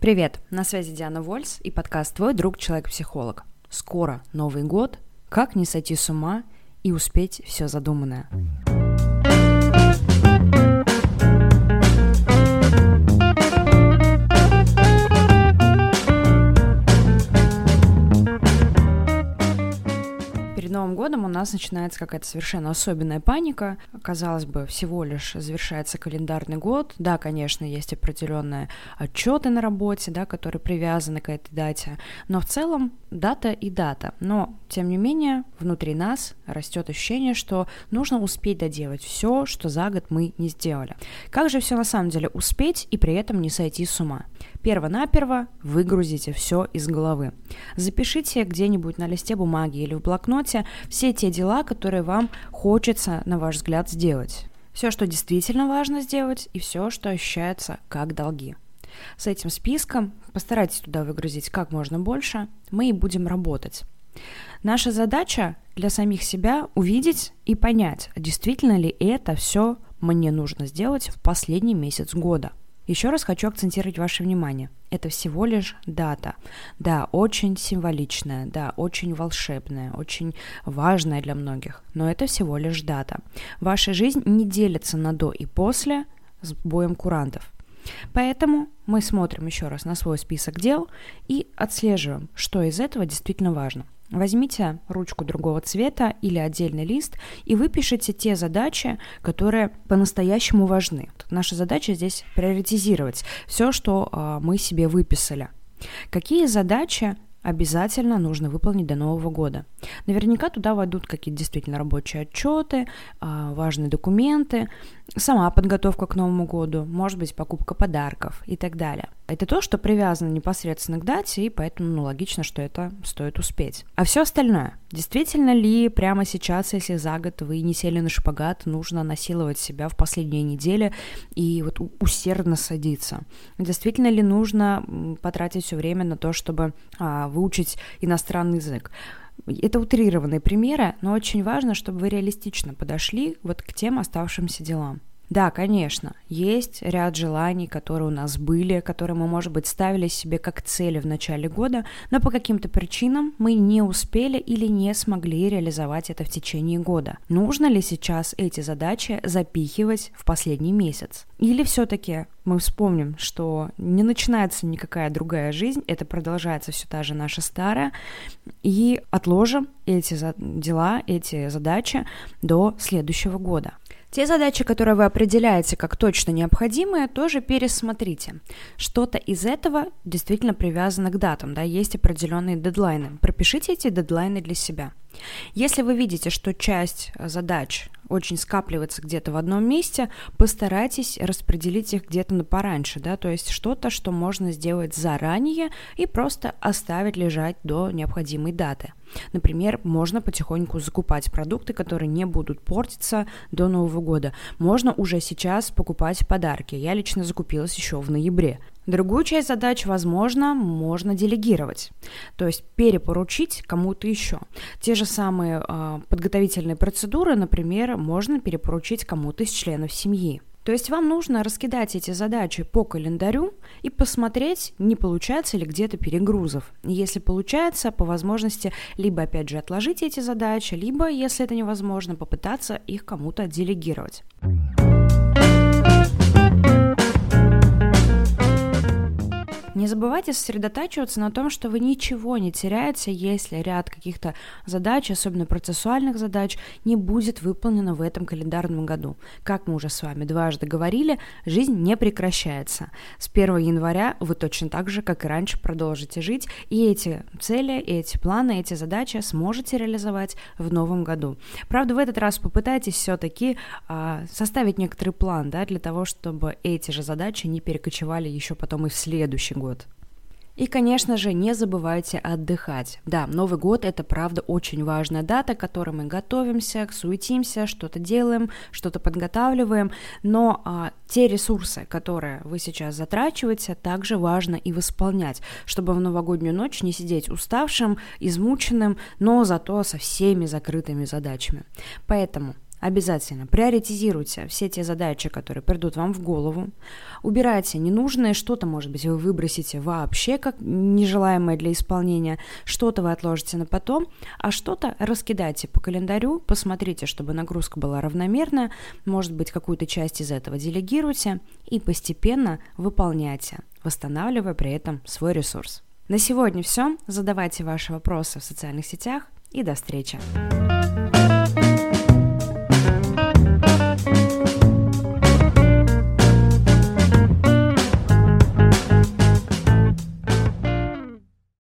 Привет, на связи Диана Вольс и подкаст «Твой друг Человек-психолог». Скоро Новый год, как не сойти с ума и успеть все задуманное. Новым годом у нас начинается какая-то совершенно особенная паника. Казалось бы, всего лишь завершается календарный год. Да, конечно, есть определенные отчеты на работе, да, которые привязаны к этой дате, но в целом дата и дата. Но, тем не менее, внутри нас растет ощущение, что нужно успеть доделать все, что за год мы не сделали. Как же все на самом деле успеть и при этом не сойти с ума? Первонаперво выгрузите все из головы. Запишите где-нибудь на листе бумаги или в блокноте все те дела, которые вам хочется, на ваш взгляд, сделать. Все, что действительно важно сделать, и все, что ощущается как долги. С этим списком постарайтесь туда выгрузить как можно больше, мы и будем работать. Наша задача для самих себя увидеть и понять, действительно ли это все мне нужно сделать в последний месяц года. Еще раз хочу акцентировать ваше внимание. Это всего лишь дата. Да, очень символичная, да, очень волшебная, очень важная для многих, но это всего лишь дата. Ваша жизнь не делится на до и после с боем курантов. Поэтому мы смотрим еще раз на свой список дел и отслеживаем, что из этого действительно важно – Возьмите ручку другого цвета или отдельный лист и выпишите те задачи, которые по-настоящему важны. Наша задача здесь приоритизировать все, что э, мы себе выписали. Какие задачи обязательно нужно выполнить до Нового года. Наверняка туда войдут какие-то действительно рабочие отчеты, а, важные документы, сама подготовка к Новому году, может быть, покупка подарков и так далее. Это то, что привязано непосредственно к дате, и поэтому ну, логично, что это стоит успеть. А все остальное. Действительно ли прямо сейчас, если за год вы не сели на шпагат, нужно насиловать себя в последние недели и вот усердно садиться? Действительно ли нужно потратить все время на то, чтобы а, выучить иностранный язык? Это утрированные примеры, но очень важно, чтобы вы реалистично подошли вот к тем оставшимся делам. Да, конечно, есть ряд желаний, которые у нас были, которые мы, может быть, ставили себе как цели в начале года, но по каким-то причинам мы не успели или не смогли реализовать это в течение года. Нужно ли сейчас эти задачи запихивать в последний месяц? Или все-таки мы вспомним, что не начинается никакая другая жизнь, это продолжается все та же наша старая, и отложим эти дела, эти задачи до следующего года. Те задачи, которые вы определяете как точно необходимые, тоже пересмотрите. Что-то из этого действительно привязано к датам, да, есть определенные дедлайны. Пропишите эти дедлайны для себя. Если вы видите, что часть задач очень скапливается где-то в одном месте, постарайтесь распределить их где-то на пораньше, да, то есть что-то, что можно сделать заранее и просто оставить лежать до необходимой даты. Например, можно потихоньку закупать продукты, которые не будут портиться до Нового года. Можно уже сейчас покупать подарки. Я лично закупилась еще в ноябре. Другую часть задач, возможно, можно делегировать, то есть перепоручить кому-то еще. Те же самые э, подготовительные процедуры, например, можно перепоручить кому-то из членов семьи. То есть вам нужно раскидать эти задачи по календарю и посмотреть, не получается ли где-то перегрузов. Если получается, по возможности либо опять же отложить эти задачи, либо, если это невозможно, попытаться их кому-то делегировать. Не забывайте сосредотачиваться на том, что вы ничего не теряете, если ряд каких-то задач, особенно процессуальных задач, не будет выполнено в этом календарном году. Как мы уже с вами дважды говорили, жизнь не прекращается. С 1 января вы точно так же, как и раньше, продолжите жить, и эти цели, эти планы, эти задачи сможете реализовать в новом году. Правда, в этот раз попытайтесь все-таки а, составить некоторый план да, для того, чтобы эти же задачи не перекочевали еще потом и в следующий год. И, конечно же, не забывайте отдыхать. Да, Новый год – это, правда, очень важная дата, к которой мы готовимся, суетимся, что-то делаем, что-то подготавливаем, но а, те ресурсы, которые вы сейчас затрачиваете, также важно и восполнять, чтобы в новогоднюю ночь не сидеть уставшим, измученным, но зато со всеми закрытыми задачами. Поэтому Обязательно приоритизируйте все те задачи, которые придут вам в голову. Убирайте ненужное, что-то, может быть, вы выбросите вообще как нежелаемое для исполнения, что-то вы отложите на потом, а что-то раскидайте по календарю, посмотрите, чтобы нагрузка была равномерная, может быть, какую-то часть из этого делегируйте и постепенно выполняйте, восстанавливая при этом свой ресурс. На сегодня все. Задавайте ваши вопросы в социальных сетях и до встречи.